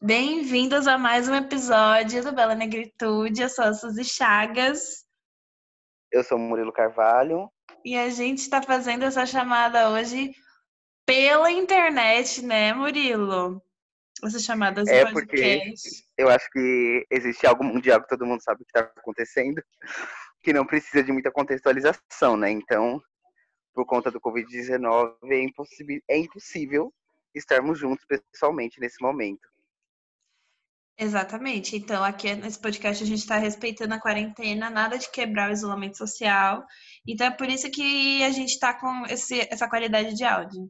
Bem-vindos a mais um episódio do Bela Negritude. Eu sou a Suzy Chagas. Eu sou o Murilo Carvalho. E a gente está fazendo essa chamada hoje pela internet, né, Murilo? Essas chamadas é porque eu acho que existe algo mundial que todo mundo sabe o que está acontecendo, que não precisa de muita contextualização, né? Então, por conta do Covid-19, é é impossível estarmos juntos pessoalmente nesse momento. Exatamente. Então, aqui nesse podcast a gente está respeitando a quarentena, nada de quebrar o isolamento social. Então, é por isso que a gente está com esse, essa qualidade de áudio.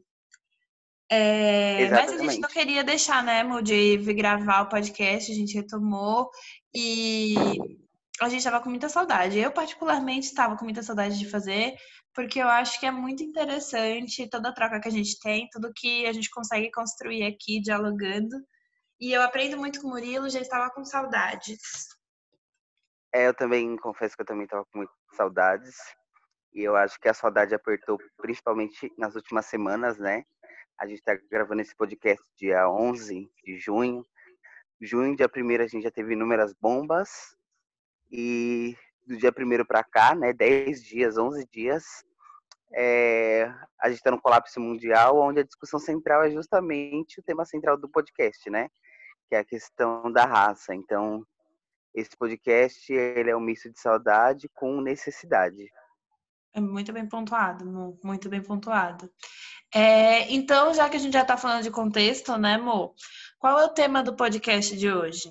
É, mas a gente não queria deixar, né, Mo, de gravar o podcast, a gente retomou e a gente estava com muita saudade. Eu, particularmente, estava com muita saudade de fazer, porque eu acho que é muito interessante toda a troca que a gente tem, tudo que a gente consegue construir aqui dialogando. E eu aprendo muito com o Murilo, já estava com saudades. É, eu também confesso que eu também estava com saudades. E eu acho que a saudade apertou principalmente nas últimas semanas, né? A gente está gravando esse podcast dia 11 de junho. Junho, dia 1 a gente já teve inúmeras bombas. E do dia 1 para cá, né? 10 dias, 11 dias, é, a gente está no colapso mundial, onde a discussão central é justamente o tema central do podcast, né? Que é a questão da raça. Então, esse podcast ele é um misto de saudade com necessidade. É muito bem pontuado, muito bem pontuado. É, então, já que a gente já está falando de contexto, né, Mo? Qual é o tema do podcast de hoje?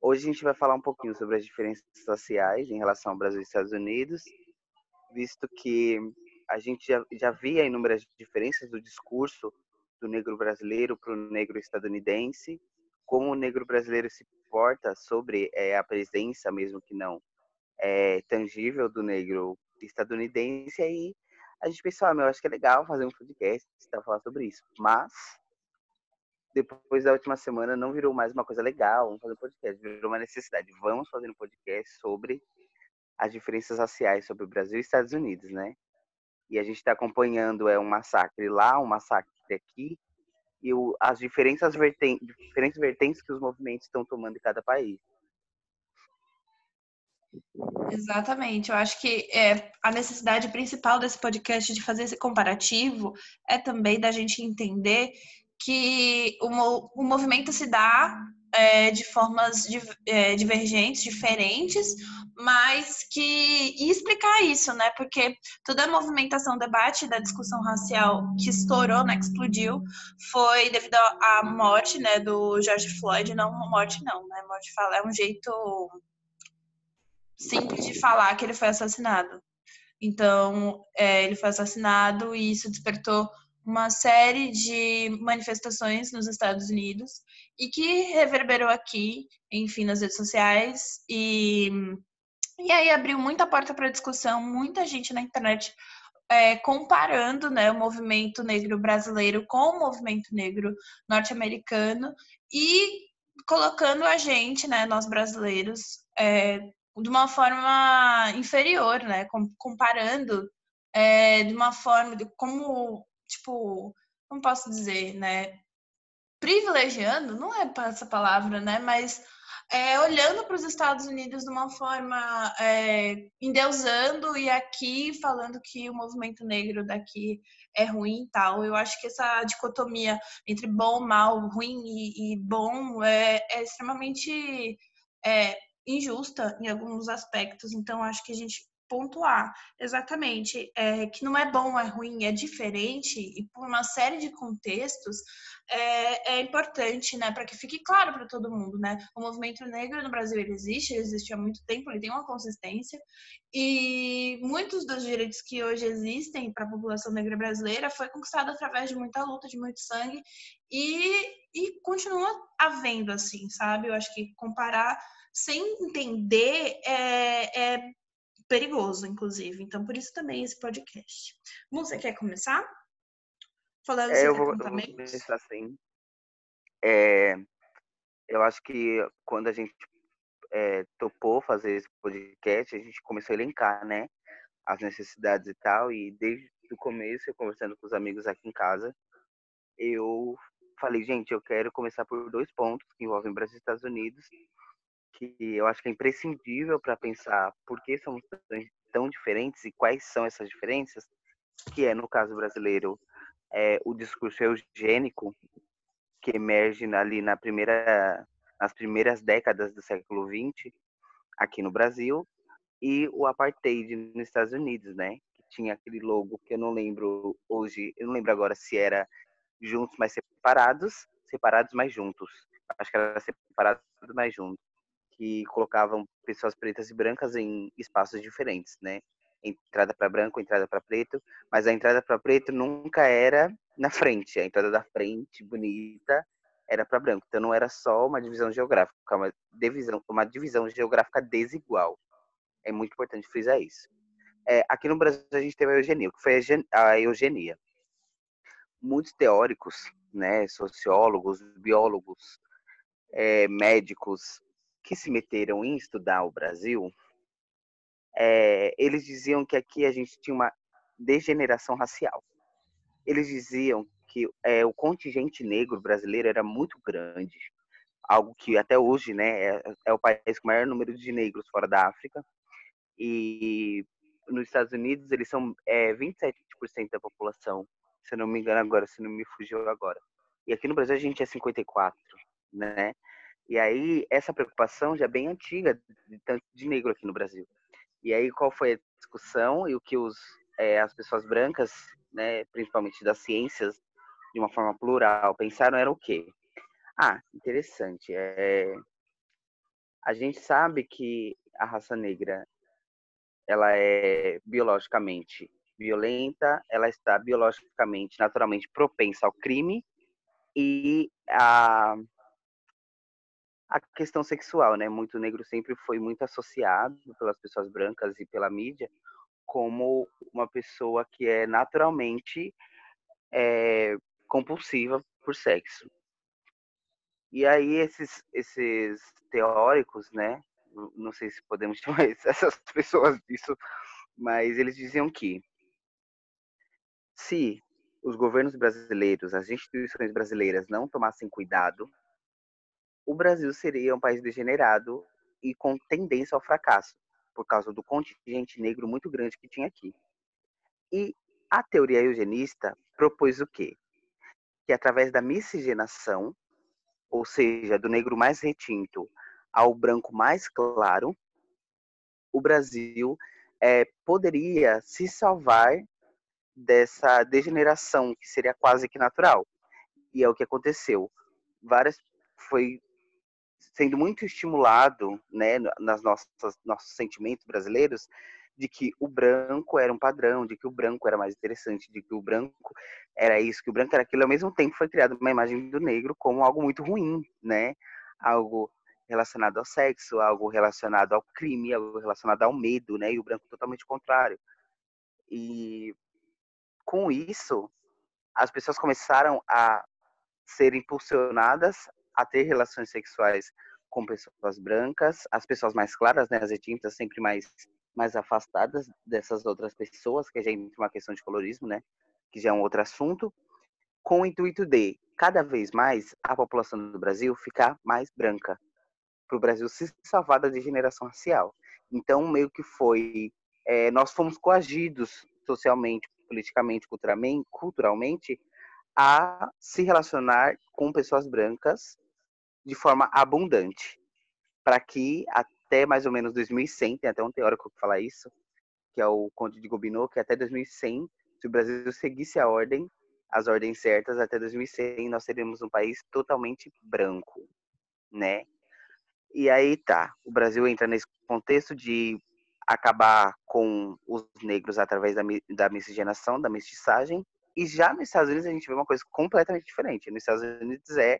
Hoje a gente vai falar um pouquinho sobre as diferenças sociais em relação ao Brasil e Estados Unidos, visto que a gente já, já via inúmeras diferenças do discurso do negro brasileiro para o negro estadunidense, como o negro brasileiro se porta sobre é, a presença, mesmo que não é, tangível, do negro estadunidense. Aí a gente pensou, ah, meu, acho que é legal fazer um podcast para falar sobre isso. Mas, depois da última semana, não virou mais uma coisa legal, vamos fazer um podcast, virou uma necessidade. Vamos fazer um podcast sobre as diferenças raciais sobre o Brasil e Estados Unidos, né? E a gente está acompanhando é um massacre lá, um massacre aqui e o, as diferentes vertentes, diferentes vertentes que os movimentos estão tomando em cada país. Exatamente, eu acho que é, a necessidade principal desse podcast de fazer esse comparativo é também da gente entender que o, o movimento se dá é, de formas é, divergentes, diferentes, mas que e explicar isso, né? Porque toda a movimentação, debate da discussão racial que estourou, né, que explodiu, foi devido à morte, né, do George Floyd, não morte não, né? Morte fala é um jeito simples de falar que ele foi assassinado. Então, é, ele foi assassinado e isso despertou uma série de manifestações nos Estados Unidos e que reverberou aqui, enfim, nas redes sociais e e aí abriu muita porta para discussão, muita gente na internet é, comparando né, o movimento negro brasileiro com o movimento negro norte-americano e colocando a gente, né, nós brasileiros, é, de uma forma inferior, né, comparando é, de uma forma de como tipo, como posso dizer, né? Privilegiando, não é essa palavra, né? Mas é, olhando para os Estados Unidos de uma forma é, endeusando e aqui falando que o movimento negro daqui é ruim e tal. Eu acho que essa dicotomia entre bom, mal, ruim e, e bom é, é extremamente é, injusta em alguns aspectos. Então, acho que a gente pontuar exatamente é, que não é bom, é ruim, é diferente e por uma série de contextos é, é importante, né, para que fique claro para todo mundo, né? O movimento negro no Brasil ele existe, ele existe há muito tempo, ele tem uma consistência e muitos dos direitos que hoje existem para a população negra brasileira foi conquistado através de muita luta, de muito sangue e, e continua havendo assim, sabe? Eu acho que comparar sem entender é, é perigoso, inclusive. Então, por isso também esse podcast. Você quer começar? Falando é, eu vou, eu vou começar assim. É, eu acho que quando a gente é, topou fazer esse podcast, a gente começou a elencar, né? As necessidades e tal. E desde o começo, eu conversando com os amigos aqui em casa, eu falei, gente, eu quero começar por dois pontos que envolvem Brasil e Estados Unidos, que eu acho que é imprescindível para pensar por que somos tão diferentes e quais são essas diferenças, que é, no caso brasileiro, é, o discurso eugênico, que emerge ali na primeira, nas primeiras décadas do século XX, aqui no Brasil, e o apartheid nos Estados Unidos, né? Que tinha aquele logo que eu não lembro hoje, eu não lembro agora se era juntos mas separados, separados mas juntos. Acho que era separados mas juntos, que colocavam pessoas pretas e brancas em espaços diferentes, né? Entrada para branco, entrada para preto, mas a entrada para preto nunca era na frente, a entrada da frente bonita era para branco. Então não era só uma divisão geográfica, uma divisão, uma divisão geográfica desigual. É muito importante frisar isso. É, aqui no Brasil a gente teve a eugenia, que foi a eugenia. Muitos teóricos, né, sociólogos, biólogos, é, médicos que se meteram em estudar o Brasil, é, eles diziam que aqui a gente tinha uma degeneração racial. Eles diziam que é, o contingente negro brasileiro era muito grande, algo que até hoje né, é, é o país com o maior número de negros fora da África. E nos Estados Unidos eles são é, 27% da população, se não me engano agora, se não me fugiu agora. E aqui no Brasil a gente é 54, né? E aí essa preocupação já é bem antiga de de negro aqui no Brasil. E aí qual foi a discussão e o que os é, as pessoas brancas, né, principalmente das ciências, de uma forma plural, pensaram era o quê? Ah, interessante. É... A gente sabe que a raça negra ela é biologicamente violenta, ela está biologicamente, naturalmente propensa ao crime e a a questão sexual, né? Muito negro sempre foi muito associado pelas pessoas brancas e pela mídia como uma pessoa que é naturalmente é, compulsiva por sexo. E aí esses, esses teóricos, né, não sei se podemos chamar essas pessoas disso, mas eles diziam que se os governos brasileiros, as instituições brasileiras não tomassem cuidado, o Brasil seria um país degenerado e com tendência ao fracasso, por causa do contingente negro muito grande que tinha aqui. E a teoria eugenista propôs o quê? que através da miscigenação, ou seja, do negro mais retinto ao branco mais claro, o Brasil é, poderia se salvar dessa degeneração que seria quase que natural. E é o que aconteceu. Várias foi sendo muito estimulado, né, nas nossas nossos sentimentos brasileiros, de que o branco era um padrão, de que o branco era mais interessante, de que o branco era isso, que o branco era aquilo. Ao mesmo tempo foi criada uma imagem do negro como algo muito ruim, né? Algo relacionado ao sexo, algo relacionado ao crime, algo relacionado ao medo, né? E o branco totalmente contrário. E com isso, as pessoas começaram a ser impulsionadas a ter relações sexuais com pessoas brancas, as pessoas mais claras, né, as retintas sempre mais mais afastadas dessas outras pessoas, que já entra uma questão de colorismo, né? Que já é um outro assunto, com o intuito de cada vez mais a população do Brasil ficar mais branca, para o Brasil se salvar da degeneração racial. Então, meio que foi, é, nós fomos coagidos socialmente, politicamente, culturalmente, culturalmente, a se relacionar com pessoas brancas de forma abundante, para que até mais ou menos 2100, tem até um teórico que fala isso, que é o Conde de Gobineau, que até 2100, se o Brasil seguisse a ordem, as ordens certas, até 2100 nós seríamos um país totalmente branco, né? E aí tá, o Brasil entra nesse contexto de acabar com os negros através da, da miscigenação, da mestiçagem, e já nos Estados Unidos a gente vê uma coisa completamente diferente. Nos Estados Unidos é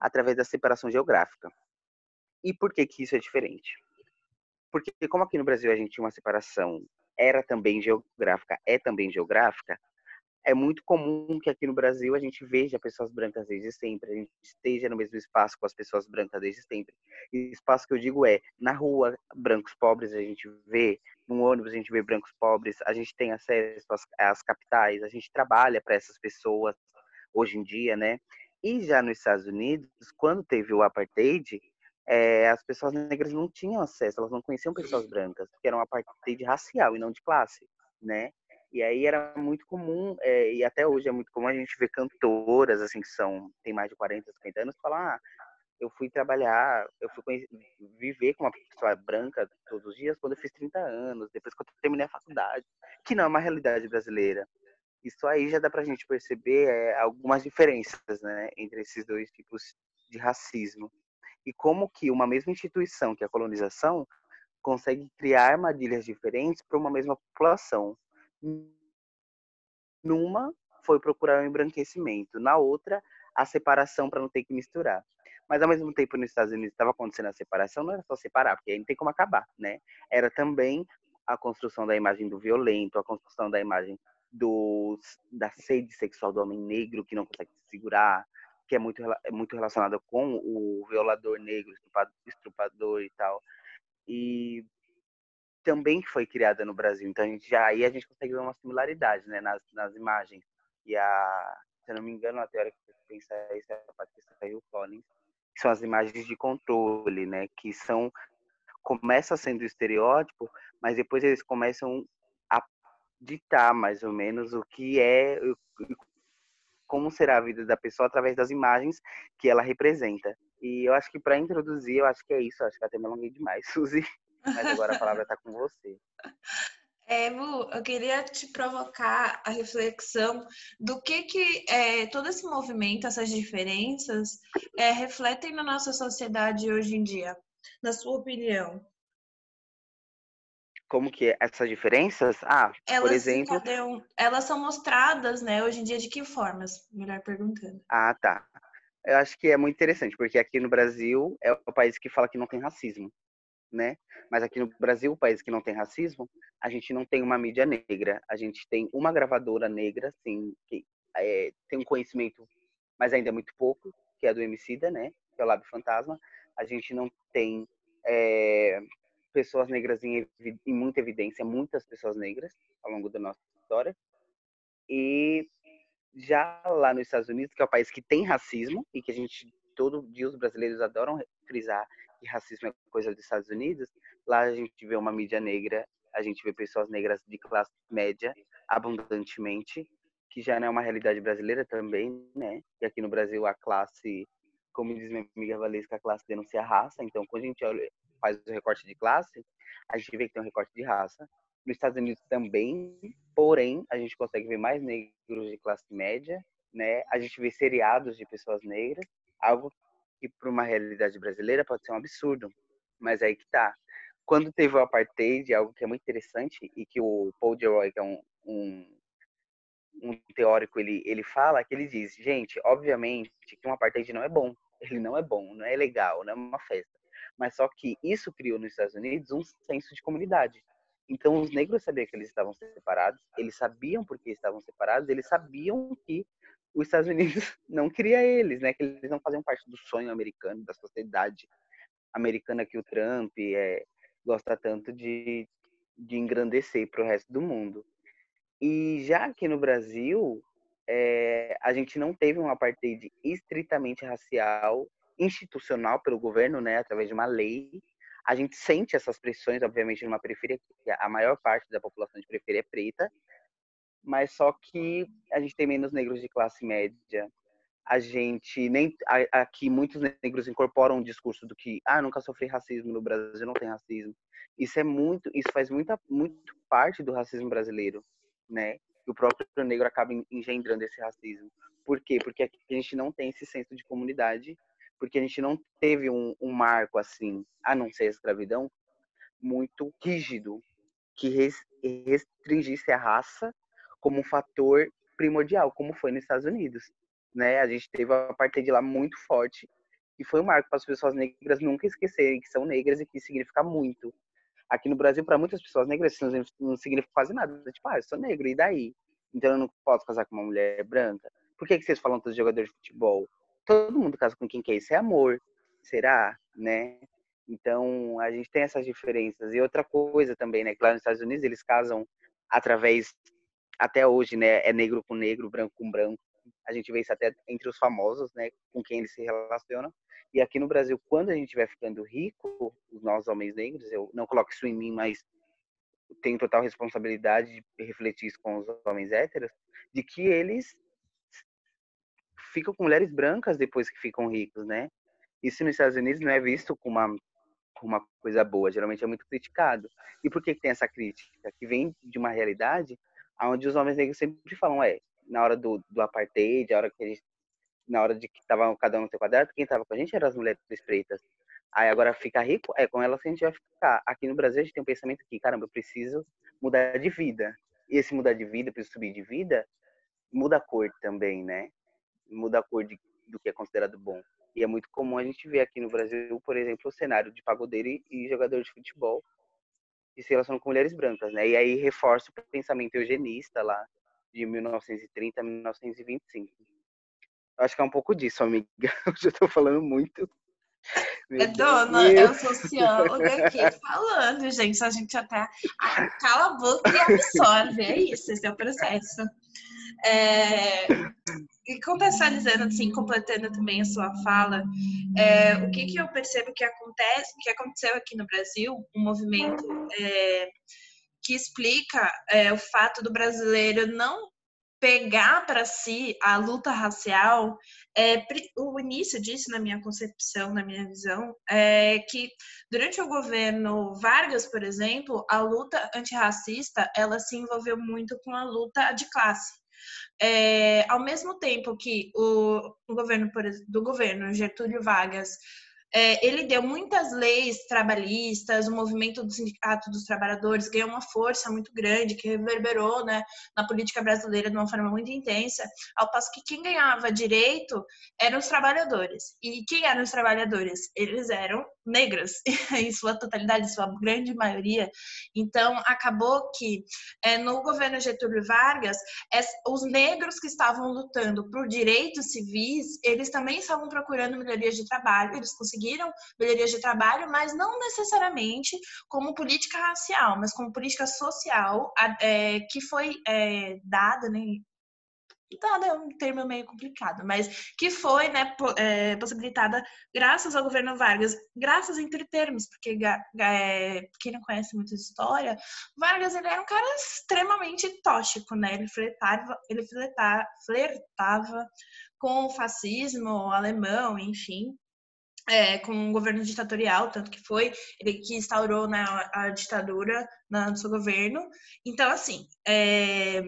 através da separação geográfica. E por que que isso é diferente? Porque como aqui no Brasil a gente tinha uma separação, era também geográfica, é também geográfica, é muito comum que aqui no Brasil a gente veja pessoas brancas desde sempre, a gente esteja no mesmo espaço com as pessoas brancas desde sempre. E espaço que eu digo é, na rua, brancos pobres a gente vê, no ônibus a gente vê brancos pobres, a gente tem acesso às, às capitais, a gente trabalha para essas pessoas hoje em dia, né? E já nos Estados Unidos, quando teve o apartheid, é, as pessoas negras não tinham acesso, elas não conheciam pessoas brancas, porque era um apartheid racial e não de classe, né? E aí era muito comum, é, e até hoje é muito comum a gente ver cantoras, assim, que são, tem mais de 40, 50 anos, falar, ah, eu fui trabalhar, eu fui viver com uma pessoa branca todos os dias quando eu fiz 30 anos, depois que eu terminei a faculdade, que não é uma realidade brasileira. Isso aí já dá pra gente perceber é, algumas diferenças, né, entre esses dois tipos de racismo. E como que uma mesma instituição, que é a colonização, consegue criar armadilhas diferentes para uma mesma população. Numa foi procurar o embranquecimento, na outra a separação para não ter que misturar. Mas ao mesmo tempo nos Estados Unidos estava acontecendo a separação, não era só separar, porque aí não tem como acabar, né? Era também a construção da imagem do violento, a construção da imagem do, da sede sexual do homem negro que não consegue se segurar, que é muito, é muito relacionada com o violador negro, estrupador e tal. E também foi criada no Brasil. Então a gente já aí a gente consegue ver uma similaridade, né, nas, nas imagens. E a, se eu não me engano, a teoria que pensa isso é a Patrícia Hill Collins, que são as imagens de controle, né, que são começa sendo estereótipo, mas depois eles começam ditar mais ou menos o que é como será a vida da pessoa através das imagens que ela representa. E eu acho que para introduzir, eu acho que é isso. Eu acho que até me alonguei demais, Suzy. Mas agora a palavra está com você. É, eu queria te provocar a reflexão do que que é, todo esse movimento, essas diferenças, é, refletem na nossa sociedade hoje em dia, na sua opinião. Como que é essas diferenças? Ah, elas, por exemplo... Elas são mostradas, né, hoje em dia, de que formas? Melhor perguntando. Ah, tá. Eu acho que é muito interessante, porque aqui no Brasil é o país que fala que não tem racismo né? Mas aqui no Brasil, o país que não tem racismo, a gente não tem uma mídia negra. A gente tem uma gravadora negra, sim, que é, tem um conhecimento, mas ainda é muito pouco, que é do Emicida, né? Que é o Lab Fantasma. A gente não tem é, pessoas negras em, em muita evidência, muitas pessoas negras ao longo da nossa história. E já lá nos Estados Unidos, que é o país que tem racismo e que a gente todo dia os brasileiros adoram frisar que racismo é coisa dos Estados Unidos, lá a gente vê uma mídia negra, a gente vê pessoas negras de classe média abundantemente, que já não é uma realidade brasileira também, né? E aqui no Brasil a classe, como diz minha amiga Valesca, a classe denuncia raça, então quando a gente faz o recorte de classe, a gente vê que tem um recorte de raça. Nos Estados Unidos também, porém, a gente consegue ver mais negros de classe média, né? A gente vê seriados de pessoas negras, algo que para uma realidade brasileira pode ser um absurdo, mas aí que tá. Quando teve o apartheid, algo que é muito interessante e que o Paul Geroy, que é um, um, um teórico, ele, ele fala, que ele diz, gente, obviamente que um apartheid não é bom, ele não é bom, não é legal, não é uma festa, mas só que isso criou nos Estados Unidos um senso de comunidade. Então os negros sabiam que eles estavam separados, eles sabiam por que estavam separados, eles sabiam que os Estados Unidos não queria eles, né? Que eles não faziam parte do sonho americano, da sociedade americana que o Trump é, gosta tanto de, de engrandecer para o resto do mundo. E já aqui no Brasil, é, a gente não teve um apartheid estritamente racial, institucional pelo governo, né, através de uma lei. A gente sente essas pressões, obviamente, numa periferia, que a maior parte da população de periferia é preta, mas só que a gente tem menos negros de classe média. A gente nem aqui muitos negros incorporam o discurso do que ah, nunca sofri racismo no Brasil, não tem racismo. Isso é muito, isso faz muita muito parte do racismo brasileiro, né? O próprio negro acaba engendrando esse racismo. Por quê? Porque aqui a gente não tem esse senso de comunidade, porque a gente não teve um, um marco assim, a não ser a escravidão, muito rígido, que restringisse a raça como um fator primordial, como foi nos Estados Unidos. Né? A gente teve a apartheid lá muito forte e foi um marco para as pessoas negras nunca esquecerem que são negras e que significa muito. Aqui no Brasil, para muitas pessoas negras, isso não significa quase nada. Tipo, ah, eu sou negro, e daí? Então eu não posso casar com uma mulher branca? Por que, que vocês falam dos jogadores de futebol? Todo mundo casa com quem quer, isso é amor. Será? Né? Então a gente tem essas diferenças. E outra coisa também, né? Que lá nos Estados Unidos eles casam através até hoje, né, é negro com negro, branco com branco. A gente vê isso até entre os famosos, né, com quem eles se relacionam. E aqui no Brasil, quando a gente vai ficando rico, nós homens negros, eu não coloco isso em mim, mas tenho total responsabilidade de refletir isso com os homens héteros, de que eles ficam com mulheres brancas depois que ficam ricos, né? Isso nos Estados Unidos não é visto como uma, uma coisa boa, geralmente é muito criticado. E por que, que tem essa crítica? Que vem de uma realidade onde os homens negros sempre falam, é, na hora do, do apartheid, na hora que gente, na hora de que tava cada um no seu quadrado, quem tava com a gente eram as mulheres pretas. Aí agora ficar rico, é com elas que a gente vai ficar. Aqui no Brasil a gente tem um pensamento que, caramba, eu preciso mudar de vida. E esse mudar de vida, preciso subir de vida, muda a cor também, né? Muda a cor de, do que é considerado bom. E é muito comum a gente ver aqui no Brasil, por exemplo, o cenário de pagodeiro e jogador de futebol que se relacionam com mulheres brancas, né? E aí reforça o pensamento eugenista lá de 1930 a 1925. Eu acho que é um pouco disso, amiga. Eu já estou falando muito. Meu é dona, eu sou socióloga aqui falando, gente. A gente até cala a boca e absorve. É isso, esse é o processo. É, e contextualizando, assim, completando também a sua fala, é, o que, que eu percebo que acontece, que aconteceu aqui no Brasil, um movimento é, que explica é, o fato do brasileiro não pegar para si a luta racial, é, o início disso, na minha concepção, na minha visão, é que durante o governo Vargas, por exemplo, a luta antirracista ela se envolveu muito com a luta de classe. É, ao mesmo tempo que o, o governo do governo Getúlio Vargas é, ele deu muitas leis trabalhistas, o movimento do Sindicato dos Trabalhadores ganhou uma força muito grande, que reverberou né, na política brasileira de uma forma muito intensa, ao passo que quem ganhava direito eram os trabalhadores. E quem eram os trabalhadores? Eles eram negros, em sua totalidade, sua grande maioria. Então, acabou que é, no governo Getúlio Vargas, é, os negros que estavam lutando por direitos civis, eles também estavam procurando melhorias de trabalho, eles conseguiram melhorias de trabalho, mas não necessariamente como política racial, mas como política social é, que foi é, dada, né, dada é um termo meio complicado, mas que foi né, é, possibilitada graças ao governo Vargas, graças entre termos, porque é, quem não conhece muito história, Vargas ele era um cara extremamente tóxico, né? Ele flertava, ele flertava, flertava com o fascismo alemão, enfim. É, com um governo ditatorial, tanto que foi ele que instaurou né, a, ditadura no seu governo. Então, assim, é,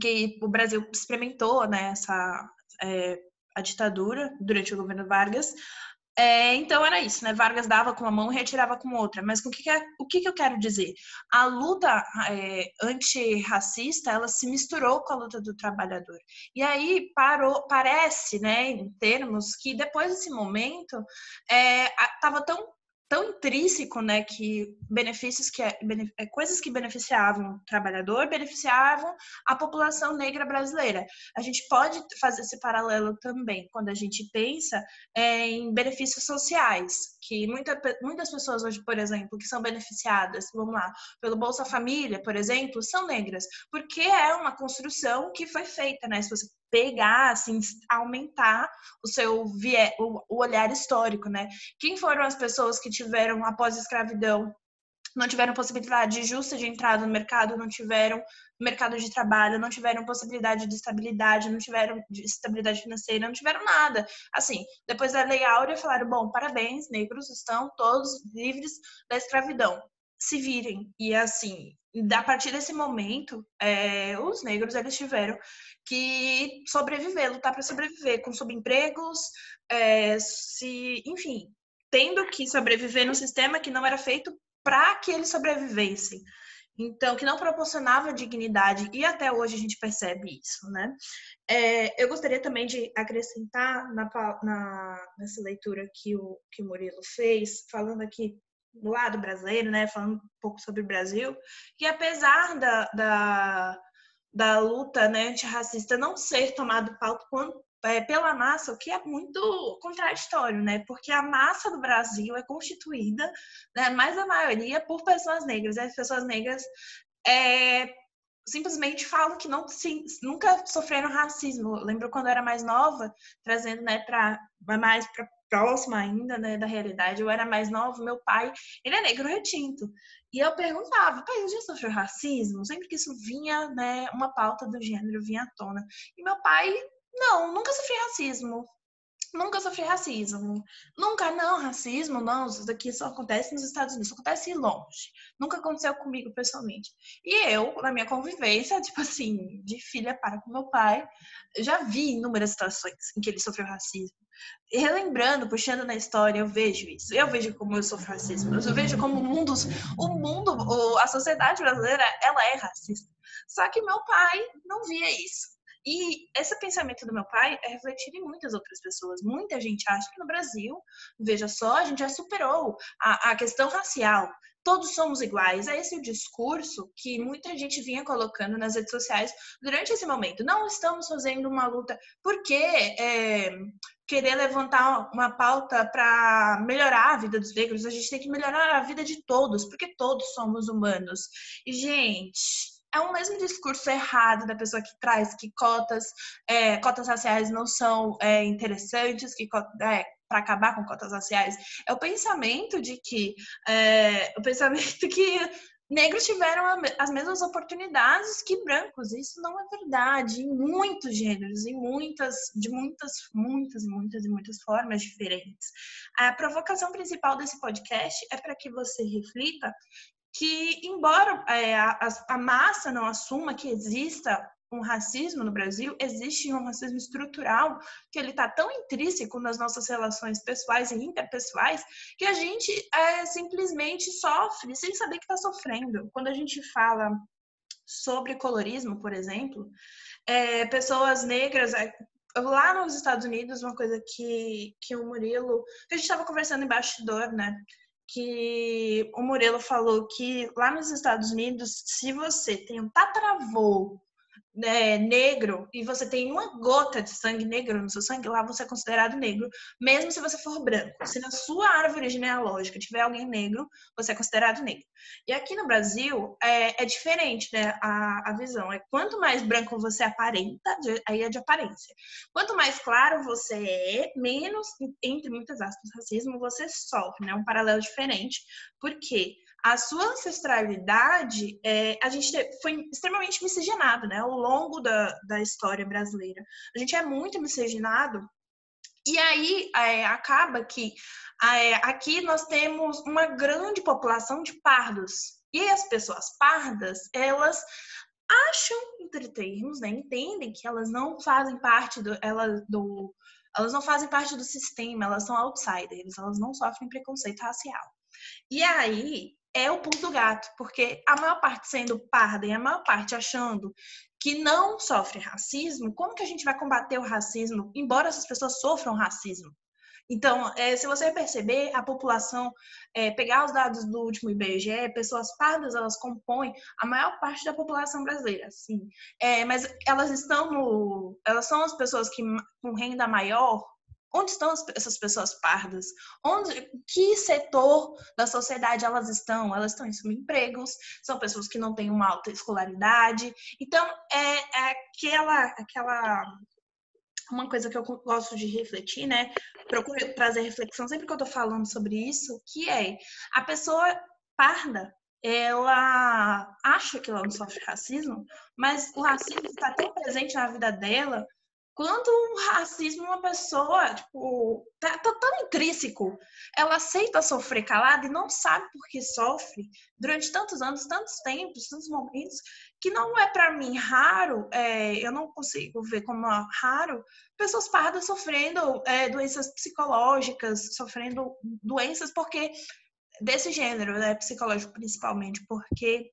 que o Brasil experimentou né, essa, é, a ditadura durante o governo Vargas. É, então era isso, né? Vargas dava com uma mão e retirava com outra. Mas o que, que, é, o que, que eu quero dizer? A luta é, antirracista ela se misturou com a luta do trabalhador. E aí parou, parece, né, em termos, que depois desse momento estava é, tão tão intrínseco, né, que benefícios que é, coisas que beneficiavam o trabalhador beneficiavam a população negra brasileira. A gente pode fazer esse paralelo também quando a gente pensa é, em benefícios sociais, que muita, muitas pessoas hoje, por exemplo, que são beneficiadas, vamos lá, pelo Bolsa Família, por exemplo, são negras, porque é uma construção que foi feita, né? Se você pegar, assim, aumentar o seu o olhar histórico, né? Quem foram as pessoas que tiveram após a escravidão não tiveram possibilidade justa de entrada no mercado, não tiveram mercado de trabalho, não tiveram possibilidade de estabilidade, não tiveram de estabilidade financeira, não tiveram nada. Assim, depois da Lei Áurea, falaram: bom, parabéns, negros estão todos livres da escravidão. Se virem. E assim, a partir desse momento, é, os negros eles tiveram que sobreviver, lutar para sobreviver, com subempregos, é, se, enfim, tendo que sobreviver num sistema que não era feito para que eles sobrevivessem. Então, que não proporcionava dignidade, e até hoje a gente percebe isso, né? É, eu gostaria também de acrescentar na, na, nessa leitura que o, que o Murilo fez, falando aqui do lado brasileiro, né? Falando um pouco sobre o Brasil, que apesar da, da, da luta né, antirracista não ser tomado pauta é, pela massa, o que é muito contraditório, né? Porque a massa do Brasil é constituída, né, mais a maioria, por pessoas negras. As pessoas negras é, simplesmente falam que não, sim, nunca sofreram racismo. Eu lembro quando eu era mais nova, trazendo né, para mais para próxima ainda né, da realidade, eu era mais nova, meu pai, ele é negro retinto. E eu perguntava, pai, você já sofreu racismo? Sempre que isso vinha, né, uma pauta do gênero vinha à tona. E meu pai, não, nunca sofri racismo. Nunca sofri racismo. Nunca, não, racismo, não, isso daqui só acontece nos Estados Unidos, acontece longe. Nunca aconteceu comigo pessoalmente. E eu, na minha convivência, tipo assim, de filha para com meu pai, já vi inúmeras situações em que ele sofreu racismo. E relembrando, puxando na história, eu vejo isso. Eu vejo como eu sofro racismo. Eu vejo como o mundo, o mundo, a sociedade brasileira, ela é racista. Só que meu pai não via isso. E esse pensamento do meu pai é refletido em muitas outras pessoas. Muita gente acha que no Brasil, veja só, a gente já superou a, a questão racial. Todos somos iguais. É esse o discurso que muita gente vinha colocando nas redes sociais durante esse momento. Não estamos fazendo uma luta porque é, querer levantar uma pauta para melhorar a vida dos negros, a gente tem que melhorar a vida de todos, porque todos somos humanos. E, gente, é o mesmo discurso errado da pessoa que traz que cotas, é, cotas raciais não são é, interessantes, que é, para acabar com cotas raciais. É o pensamento de que é, o pensamento que negros tiveram as mesmas oportunidades que brancos. Isso não é verdade em muitos gêneros, em muitas, de muitas, muitas, muitas e muitas formas diferentes. A provocação principal desse podcast é para que você reflita que, embora é, a, a massa não assuma que exista um racismo no Brasil, existe um racismo estrutural que ele está tão intrínseco nas nossas relações pessoais e interpessoais que a gente é, simplesmente sofre sem saber que está sofrendo. Quando a gente fala sobre colorismo, por exemplo, é, pessoas negras é, lá nos Estados Unidos, uma coisa que, que o Murilo, que a gente estava conversando em bastidor, né? Que o Murilo falou que lá nos Estados Unidos, se você tem um tataravô é, negro e você tem uma gota de sangue negro no seu sangue, lá você é considerado negro, mesmo se você for branco. Se na sua árvore genealógica tiver alguém negro, você é considerado negro. E aqui no Brasil é, é diferente, né? A, a visão é quanto mais branco você aparenta, aí é de aparência. Quanto mais claro você é, menos, entre muitas aspas, racismo você sofre, né? Um paralelo diferente. Por quê? A sua ancestralidade, é, a gente foi extremamente miscigenado, né? Ao longo da, da história brasileira. A gente é muito miscigenado. E aí é, acaba que é, aqui nós temos uma grande população de pardos. E as pessoas pardas, elas acham, entre termos, né, entendem que elas não fazem parte do, elas, do, elas não fazem parte do sistema, elas são outsiders, elas não sofrem preconceito racial. E aí, é o pulo do gato, porque a maior parte sendo parda e a maior parte achando que não sofre racismo, como que a gente vai combater o racismo, embora essas pessoas sofram racismo? Então, é, se você perceber, a população, é, pegar os dados do último IBGE, pessoas pardas, elas compõem a maior parte da população brasileira, sim. É, mas elas estão no, elas são as pessoas que com renda maior Onde estão essas pessoas pardas? Onde, que setor da sociedade elas estão? Elas estão em subempregos, são pessoas que não têm uma alta escolaridade. Então, é, é aquela, aquela uma coisa que eu gosto de refletir, né? Procuro trazer reflexão sempre que eu tô falando sobre isso, que é a pessoa parda, ela acha que ela não sofre racismo, mas o racismo está tão presente na vida dela quando o racismo, uma pessoa, tipo, tá, tá, tão intrínseco, ela aceita sofrer calada e não sabe por que sofre durante tantos anos, tantos tempos, tantos momentos, que não é para mim raro, é, eu não consigo ver como raro, pessoas pardas sofrendo é, doenças psicológicas, sofrendo doenças porque desse gênero, né, psicológico principalmente, porque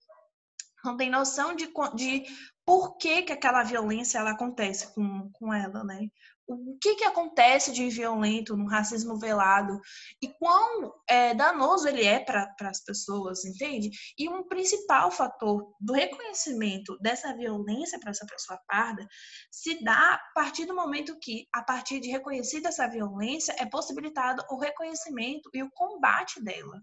não tem noção de, de por que, que aquela violência ela acontece com, com ela, né? o que, que acontece de violento no racismo velado e quão é, danoso ele é para as pessoas, entende? E um principal fator do reconhecimento dessa violência para essa pessoa parda se dá a partir do momento que, a partir de reconhecida essa violência, é possibilitado o reconhecimento e o combate dela.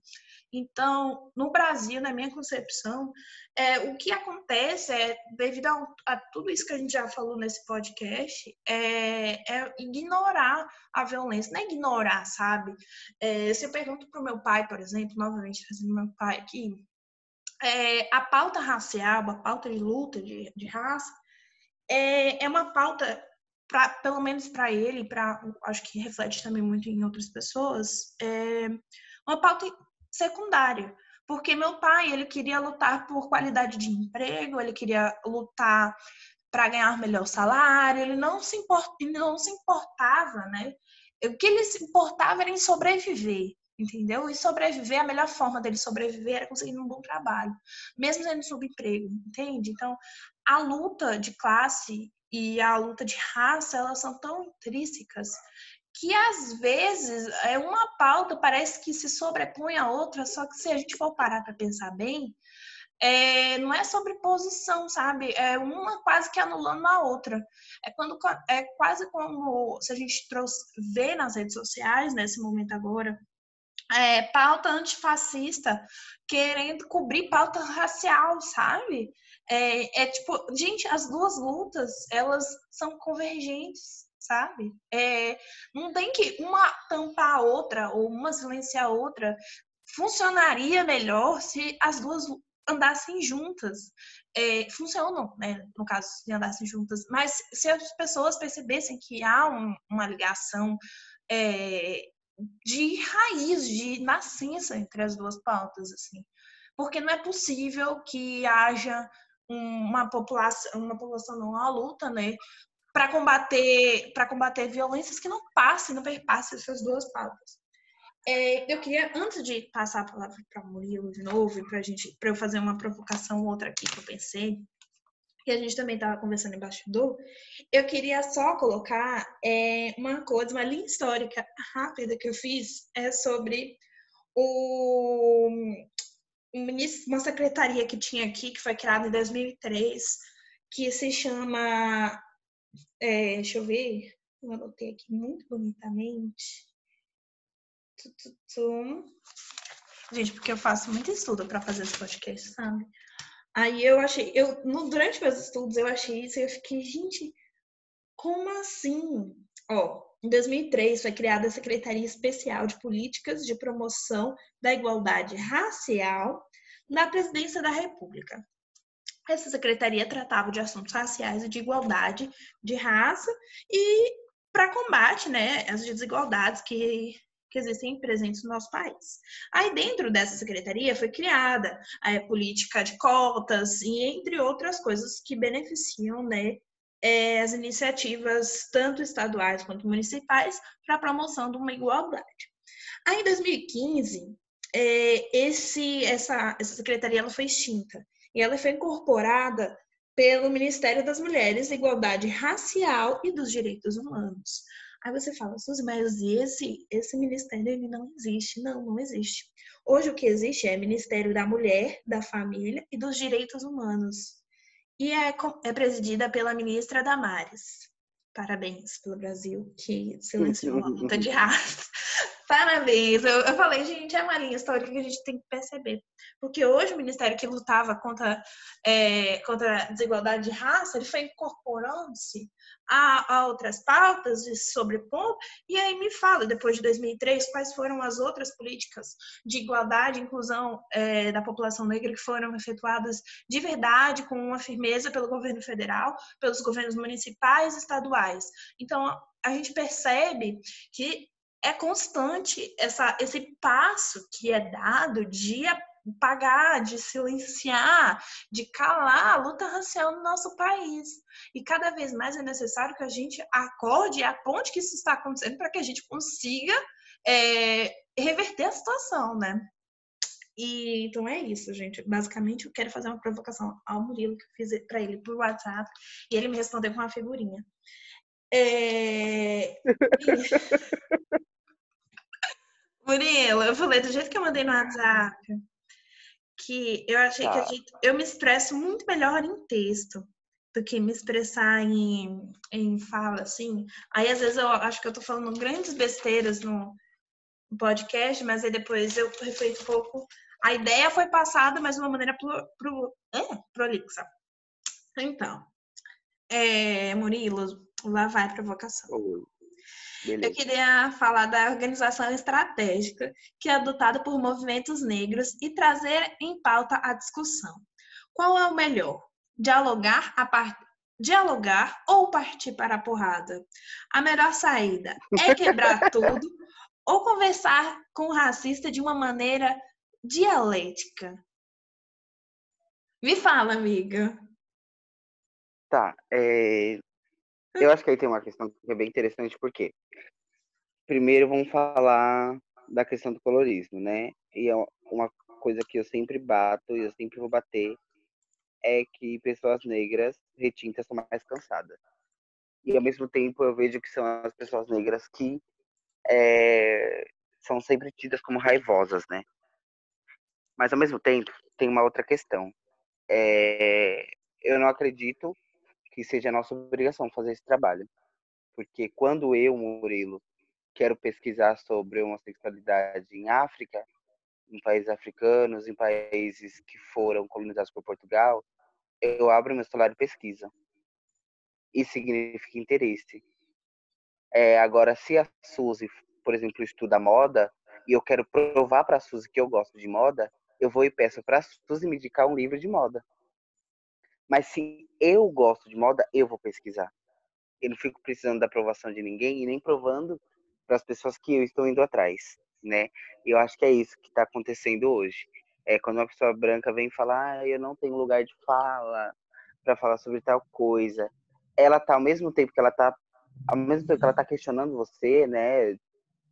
Então, no Brasil, na minha concepção, é, o que acontece é, devido a, a, tudo isso que a gente já falou nesse podcast, é, é ignorar a violência. Não é ignorar, sabe? É, se eu pergunto para o meu pai, por exemplo, novamente trazendo meu pai aqui, é, a pauta racial, a pauta de luta de, de raça, é, é uma pauta Pra, pelo menos para ele, para acho que reflete também muito em outras pessoas, é uma pauta secundária. Porque meu pai, ele queria lutar por qualidade de emprego, ele queria lutar para ganhar melhor salário, ele não se, ele não se importava, né? O que ele se importava era em sobreviver, entendeu? E sobreviver, a melhor forma dele sobreviver era conseguir um bom trabalho, mesmo sendo subemprego, entende? Então, a luta de classe e a luta de raça, elas são tão intrínsecas que às vezes é uma pauta parece que se sobrepõe a outra, só que se a gente for parar para pensar bem, é, não é sobreposição, sabe? É uma quase que anulando a outra. É quando é quase como se a gente trouxe, vê nas redes sociais nesse momento agora, é, pauta antifascista querendo cobrir pauta racial, sabe? É, é tipo, gente, as duas lutas elas são convergentes sabe? É, não tem que uma tampar a outra ou uma silenciar a outra. Funcionaria melhor se as duas andassem juntas. É, funcionam, né, no caso, se andassem juntas, mas se as pessoas percebessem que há um, uma ligação é, de raiz, de nascença entre as duas pautas, assim. Porque não é possível que haja uma população, uma população não, uma luta, né, para combater para combater violências que não passem, não perpassem essas duas pautas. É, eu queria, antes de passar a palavra para o Murilo de novo, para gente, para eu fazer uma provocação outra aqui que eu pensei, que a gente também estava conversando em bastidor, eu queria só colocar é, uma coisa, uma linha histórica rápida que eu fiz é sobre o, uma secretaria que tinha aqui, que foi criada em 2003, que se chama é, deixa eu ver. Eu anotei aqui muito bonitamente. Gente, porque eu faço muito estudo para fazer esse podcast, sabe? Aí eu achei, eu no, durante meus estudos eu achei isso e eu fiquei, gente, como assim? Ó, em 2003 foi criada a Secretaria Especial de Políticas de Promoção da Igualdade Racial na Presidência da República. Essa secretaria tratava de assuntos raciais e de igualdade de raça e para combate né, as desigualdades que, que existem presentes no nosso país. Aí, dentro dessa secretaria, foi criada a política de cotas e entre outras coisas que beneficiam né, é, as iniciativas, tanto estaduais quanto municipais, para a promoção de uma igualdade. Aí, em 2015, é, esse, essa, essa secretaria ela foi extinta e ela foi incorporada pelo Ministério das Mulheres, Igualdade Racial e dos Direitos Humanos. Aí você fala, Suzy, mas esse, esse ministério ele não existe. Não, não existe. Hoje o que existe é Ministério da Mulher, da Família e dos Direitos Humanos. E é, é presidida pela ministra Damares. Parabéns pelo Brasil, que silenciou a luta de raça. Parabéns. Eu, eu falei, gente, é uma linha histórica que a gente tem que perceber. Porque hoje o ministério que lutava contra, é, contra a desigualdade de raça, ele foi incorporando-se a, a, outras pautas e sobrepondo. E aí me fala, depois de 2003, quais foram as outras políticas de igualdade e inclusão é, da população negra que foram efetuadas de verdade, com uma firmeza pelo governo federal, pelos governos municipais e estaduais. Então, a gente percebe que é constante essa, esse passo que é dado de pagar, de silenciar, de calar a luta racial no nosso país. E cada vez mais é necessário que a gente acorde e aponte que isso está acontecendo para que a gente consiga é, reverter a situação, né? E, então é isso, gente. Basicamente, eu quero fazer uma provocação ao Murilo, que eu fiz para ele por WhatsApp, e ele me respondeu com uma figurinha. É... Murilo, eu falei do jeito que eu mandei no WhatsApp que eu achei tá. que a tá. gente, eu me expresso muito melhor em texto do que me expressar em, em fala, assim. Aí, às vezes, eu acho que eu tô falando grandes besteiras no podcast, mas aí depois eu reflito um pouco. A ideia foi passada, mas de uma maneira pro, pro, é, prolixa. Então, é, Murilo, lá vai provocação. Oi. Eu queria falar da organização estratégica que é adotada por movimentos negros e trazer em pauta a discussão. Qual é o melhor? Dialogar a part... dialogar ou partir para a porrada? A melhor saída é quebrar tudo ou conversar com o racista de uma maneira dialética? Me fala, amiga. Tá, é... eu acho que aí tem uma questão que é bem interessante, porque primeiro vamos falar da questão do colorismo, né? E é uma coisa que eu sempre bato e eu sempre vou bater é que pessoas negras retintas são mais cansadas. E ao mesmo tempo eu vejo que são as pessoas negras que é, são sempre tidas como raivosas, né? Mas ao mesmo tempo tem uma outra questão. É, eu não acredito que seja nossa obrigação fazer esse trabalho. Porque quando eu, Murilo, quero pesquisar sobre homossexualidade em África, em países africanos, em países que foram colonizados por Portugal, eu abro meu celular e pesquisa. Isso significa interesse. É, agora, se a Suzy, por exemplo, estuda moda, e eu quero provar para a Suzy que eu gosto de moda, eu vou e peço para a Suzy me indicar um livro de moda. Mas se eu gosto de moda, eu vou pesquisar. Eu não fico precisando da aprovação de ninguém e nem provando para as pessoas que eu estou indo atrás, né? E eu acho que é isso que está acontecendo hoje. É quando uma pessoa branca vem falar, ah, eu não tenho lugar de fala para falar sobre tal coisa. Ela tá ao mesmo tempo que ela tá ao mesmo tempo que ela tá questionando você, né,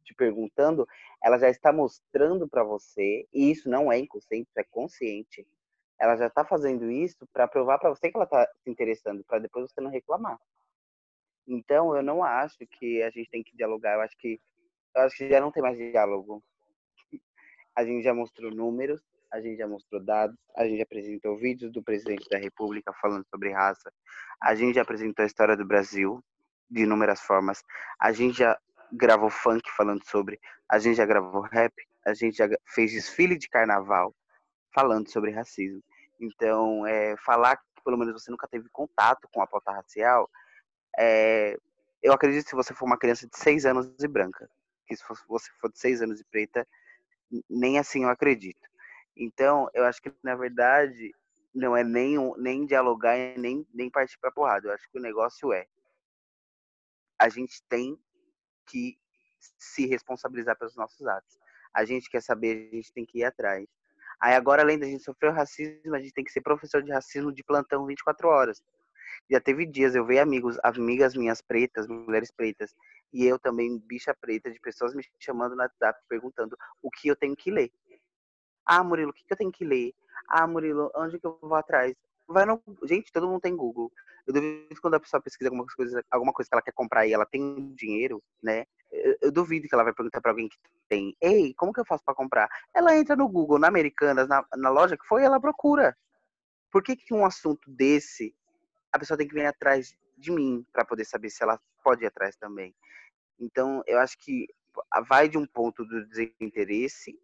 te perguntando, ela já está mostrando para você, e isso não é inconsciente, é consciente. Ela já está fazendo isso para provar para você que ela está se interessando, para depois você não reclamar. Então, eu não acho que a gente tem que dialogar. Eu acho que eu acho que já não tem mais diálogo. A gente já mostrou números, a gente já mostrou dados, a gente apresentou vídeos do presidente da República falando sobre raça, a gente já apresentou a história do Brasil de inúmeras formas, a gente já gravou funk falando sobre, a gente já gravou rap, a gente já fez desfile de carnaval falando sobre racismo. Então, é, falar que pelo menos você nunca teve contato com a pauta racial é, eu acredito que se você for uma criança de 6 anos e branca, que se você for de 6 anos e preta, nem assim eu acredito. Então, eu acho que, na verdade, não é nem, nem dialogar, nem, nem partir para porrada. Eu acho que o negócio é a gente tem que se responsabilizar pelos nossos atos. A gente quer saber, a gente tem que ir atrás. Aí agora, além da gente sofrer o racismo, a gente tem que ser professor de racismo de plantão 24 horas. Já teve dias eu vi amigos, amigas minhas pretas, mulheres pretas, e eu também, bicha preta, de pessoas me chamando no WhatsApp perguntando o que eu tenho que ler. Ah, Murilo, o que eu tenho que ler? Ah, Murilo, onde que eu vou atrás? Vai no... Gente, todo mundo tem Google. Eu duvido quando a pessoa pesquisa alguma coisa, alguma coisa que ela quer comprar e ela tem dinheiro, né? Eu, duvido que ela vai perguntar para alguém que tem. Ei, como que eu faço para comprar? Ela entra no Google, na Americanas, na, na loja que foi, ela procura. Por que, que um assunto desse a pessoa tem que vir atrás de mim para poder saber se ela pode ir atrás também. Então, eu acho que vai de um ponto do desinteresse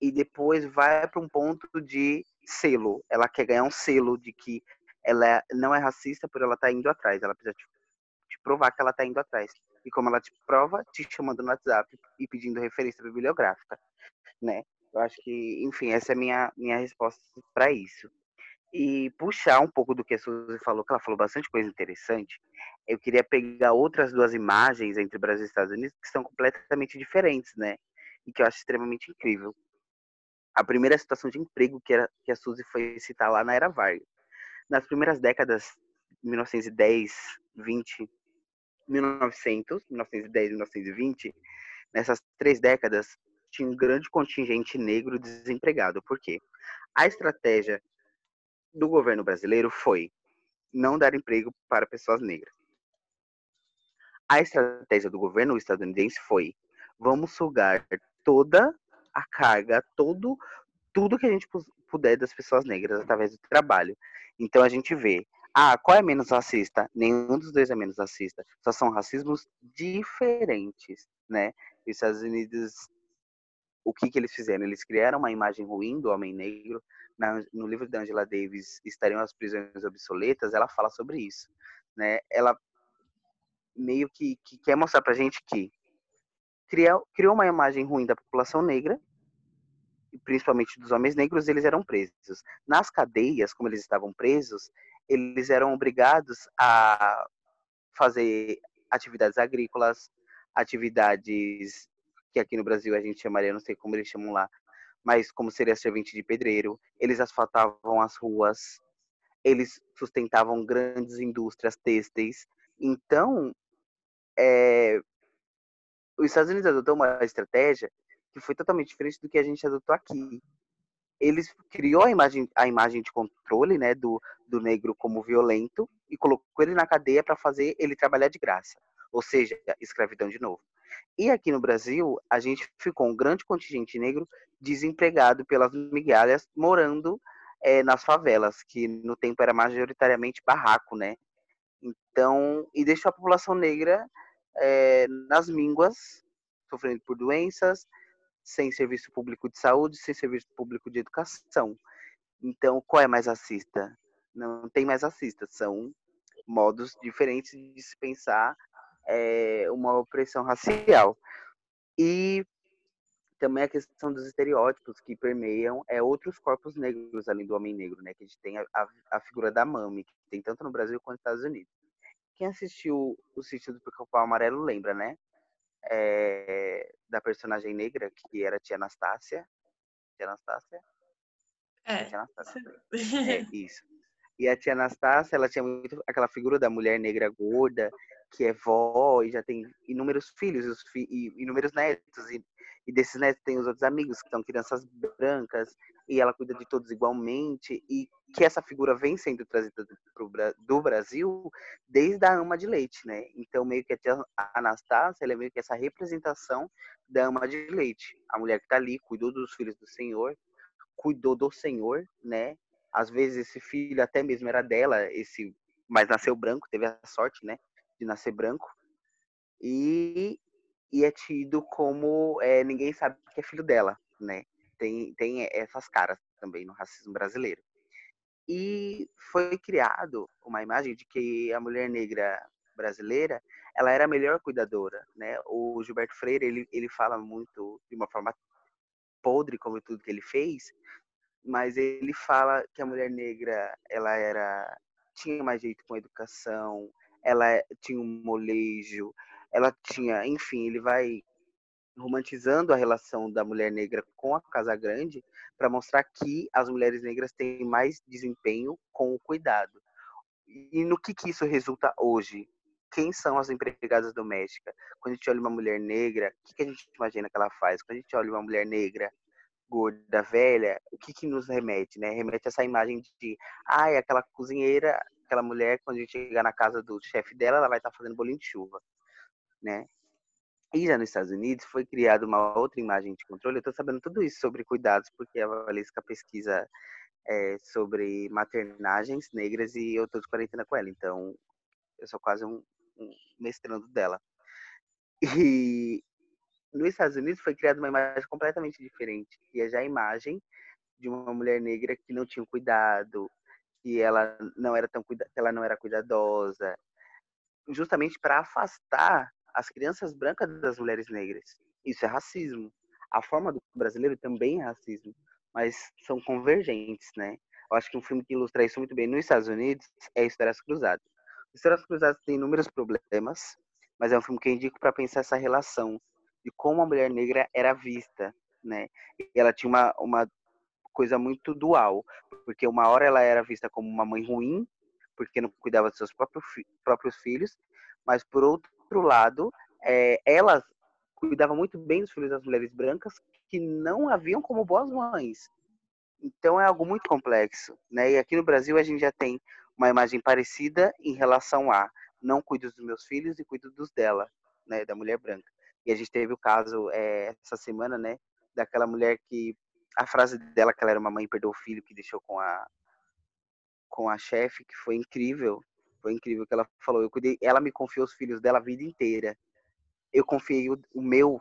e depois vai para um ponto de selo. Ela quer ganhar um selo de que ela é, não é racista por ela estar tá indo atrás. Ela precisa te, te provar que ela está indo atrás. E como ela te prova, te chamando no WhatsApp e pedindo referência bibliográfica, né? Eu acho que, enfim, essa é a minha, minha resposta para isso. E puxar um pouco do que a Suzy falou, que ela falou bastante coisa interessante, eu queria pegar outras duas imagens entre Brasil e Estados Unidos que são completamente diferentes, né? E que eu acho extremamente incrível. A primeira situação de emprego que, era, que a Suzy foi citar lá na Era Vargas. Nas primeiras décadas, 1910, 20, 1900, 1910, 1920, nessas três décadas, tinha um grande contingente negro desempregado. Por quê? A estratégia do governo brasileiro foi não dar emprego para pessoas negras. a estratégia do governo estadunidense foi: vamos sugar toda a carga, todo tudo que a gente puder das pessoas negras através do trabalho. Então a gente vê, ah, qual é menos racista? Nenhum dos dois é menos racista. Só são racismos diferentes, né? Os Estados Unidos, o que que eles fizeram? Eles criaram uma imagem ruim do homem negro. Na, no livro da Angela Davis, Estariam as prisões obsoletas, ela fala sobre isso, né? Ela meio que, que quer mostrar pra gente que criou, criou uma imagem ruim da população negra principalmente dos homens negros, eles eram presos. Nas cadeias, como eles estavam presos, eles eram obrigados a fazer atividades agrícolas, atividades que aqui no Brasil a gente chamaria, não sei como eles chamam lá, mas como seria servente de pedreiro. Eles asfaltavam as ruas, eles sustentavam grandes indústrias têxteis. Então, é, os Estados Unidos adotou uma estratégia que foi totalmente diferente do que a gente adotou aqui. Eles criou a imagem, a imagem de controle, né, do, do negro como violento e colocou ele na cadeia para fazer ele trabalhar de graça, ou seja, escravidão de novo. E aqui no Brasil, a gente ficou um grande contingente negro desempregado pelas migalhas, morando é, nas favelas, que no tempo era majoritariamente barraco, né? Então, e deixou a população negra é, nas mínguas, sofrendo por doenças, sem serviço público de saúde, sem serviço público de educação. Então, qual é mais racista? Não tem mais racista, são modos diferentes de se pensar é, uma opressão racial. E também a questão dos estereótipos que permeiam é outros corpos negros além do homem negro, né? Que a gente tem a, a, a figura da mami, que tem tanto no Brasil quanto nos Estados Unidos. Quem assistiu o sítio do Pica-Pau Amarelo lembra, né? É, da personagem negra, que era a tia Anastácia. Tia Anastácia? É. Tia Anastácia. é isso. E a tia Anastácia, ela tinha muito aquela figura da mulher negra gorda, que é vó e já tem inúmeros filhos fi, e inúmeros netos. E, e desses netos tem os outros amigos, que são crianças brancas, e ela cuida de todos igualmente. E que essa figura vem sendo trazida do, do Brasil desde a ama de leite, né? Então, meio que a Anastácia, ela é meio que essa representação da ama de leite. A mulher que está ali, cuidou dos filhos do Senhor, cuidou do Senhor, né? Às vezes esse filho até mesmo era dela, esse, mas nasceu branco, teve a sorte, né? De nascer branco. E, e é tido como é, ninguém sabe que é filho dela, né? Tem, tem essas caras também no racismo brasileiro. E foi criado uma imagem de que a mulher negra brasileira ela era a melhor cuidadora, né? O Gilberto Freire ele, ele fala muito de uma forma podre como tudo que ele fez, mas ele fala que a mulher negra ela era tinha mais jeito com a educação, ela tinha um molejo, ela tinha, enfim, ele vai romantizando a relação da mulher negra com a Casa Grande para mostrar que as mulheres negras têm mais desempenho com o cuidado. E no que, que isso resulta hoje? Quem são as empregadas domésticas? Quando a gente olha uma mulher negra, o que, que a gente imagina que ela faz? Quando a gente olha uma mulher negra, gorda, velha, o que, que nos remete? Né? Remete essa imagem de, ai, ah, aquela cozinheira, aquela mulher, quando a gente chegar na casa do chefe dela, ela vai estar tá fazendo bolinho de chuva. Né? E já nos Estados Unidos foi criada uma outra imagem de controle. Eu estou sabendo tudo isso sobre cuidados, porque a Valesca pesquisa é, sobre maternagens negras e eu estou de quarentena com ela. Então, eu sou quase um, um mestrando dela. E nos Estados Unidos foi criada uma imagem completamente diferente, que é já a imagem de uma mulher negra que não tinha cuidado, que ela não era tão que ela não era cuidadosa, justamente para afastar as crianças brancas das mulheres negras. Isso é racismo. A forma do brasileiro também é racismo, mas são convergentes, né? Eu acho que um filme que ilustra isso muito bem nos Estados Unidos é Histórias Cruzadas. Histórias Cruzadas tem inúmeros problemas, mas é um filme que eu indico para pensar essa relação de como a mulher negra era vista, né? E ela tinha uma, uma coisa muito dual, porque uma hora ela era vista como uma mãe ruim, porque não cuidava dos seus próprios, próprios filhos, mas por outro outro lado, é, elas cuidavam muito bem dos filhos das mulheres brancas que não haviam como boas mães. Então é algo muito complexo, né? E aqui no Brasil a gente já tem uma imagem parecida em relação a não cuido dos meus filhos e cuido dos dela, né, da mulher branca. E a gente teve o caso é, essa semana, né, daquela mulher que a frase dela que ela era uma mãe perdeu o filho que deixou com a com a chefe, que foi incrível. Foi incrível que ela falou, eu cuidei, ela me confiou os filhos dela a vida inteira. Eu confiei o, o meu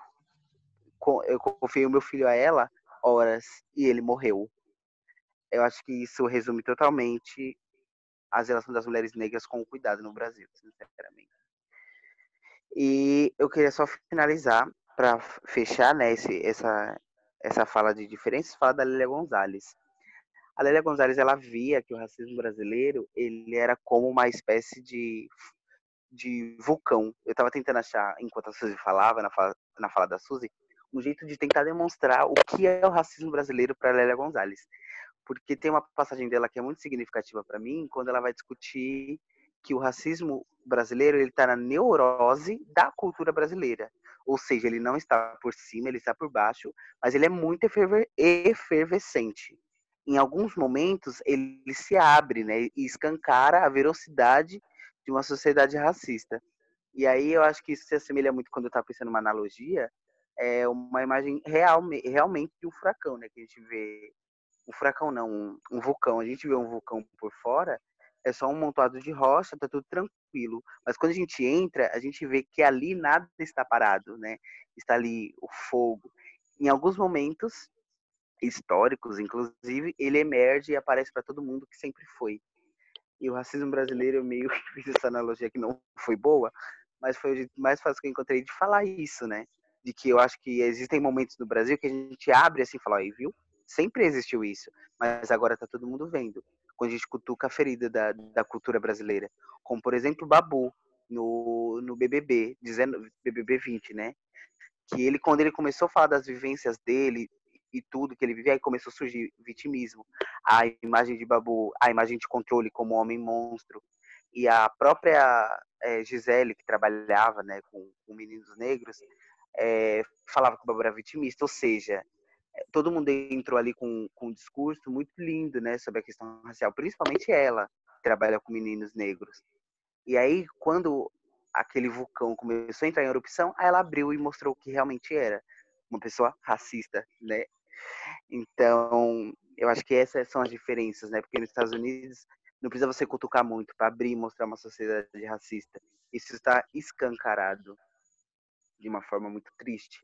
eu confiei o meu filho a ela horas e ele morreu. Eu acho que isso resume totalmente as relações das mulheres negras com o cuidado no Brasil, sinceramente. E eu queria só finalizar para fechar né, esse, essa, essa fala de diferenças, fala da Lélia Gonzalez. A Lélia Gonzalez ela via que o racismo brasileiro ele era como uma espécie de de vulcão. Eu estava tentando achar, enquanto a Suzy falava, na fala, na fala da Suzy, um jeito de tentar demonstrar o que é o racismo brasileiro para Lélia Gonzalez. Porque tem uma passagem dela que é muito significativa para mim, quando ela vai discutir que o racismo brasileiro ele está na neurose da cultura brasileira. Ou seja, ele não está por cima, ele está por baixo, mas ele é muito efervescente. Em alguns momentos, ele se abre né, e escancara a velocidade de uma sociedade racista. E aí eu acho que isso se assemelha muito quando eu estava pensando numa analogia, é uma imagem real, realmente de um furacão, né? Que a gente vê um furacão não, um, um vulcão. A gente vê um vulcão por fora, é só um montado de rocha, tá tudo tranquilo. Mas quando a gente entra, a gente vê que ali nada está parado, né? Está ali o fogo. Em alguns momentos históricos, inclusive, ele emerge e aparece para todo mundo que sempre foi. E o racismo brasileiro, eu meio que fiz essa analogia que não foi boa, mas foi o jeito mais fácil que eu encontrei de falar isso, né? De que eu acho que existem momentos no Brasil que a gente abre assim e fala, aí, viu? Sempre existiu isso, mas agora tá todo mundo vendo. Quando a gente cutuca a ferida da, da cultura brasileira. Como, por exemplo, o Babu, no, no BBB, dizendo, BBB 20, né? Que ele, quando ele começou a falar das vivências dele, e tudo que ele vivia, aí começou a surgir vitimismo, a imagem de Babu, a imagem de controle como homem monstro, e a própria é, Gisele, que trabalhava né, com, com meninos negros, é, falava que o Babu era vitimista, ou seja, eh, todo mundo entrou ali com, com um discurso muito lindo né, sobre a questão racial, principalmente ela, que trabalha com meninos negros. E aí, quando aquele vulcão começou a entrar em erupção, aí ela abriu e mostrou o que realmente era uma pessoa racista, né? Então, eu acho que essas são as diferenças, né? Porque nos Estados Unidos não precisa você cutucar muito para abrir e mostrar uma sociedade racista. Isso está escancarado de uma forma muito triste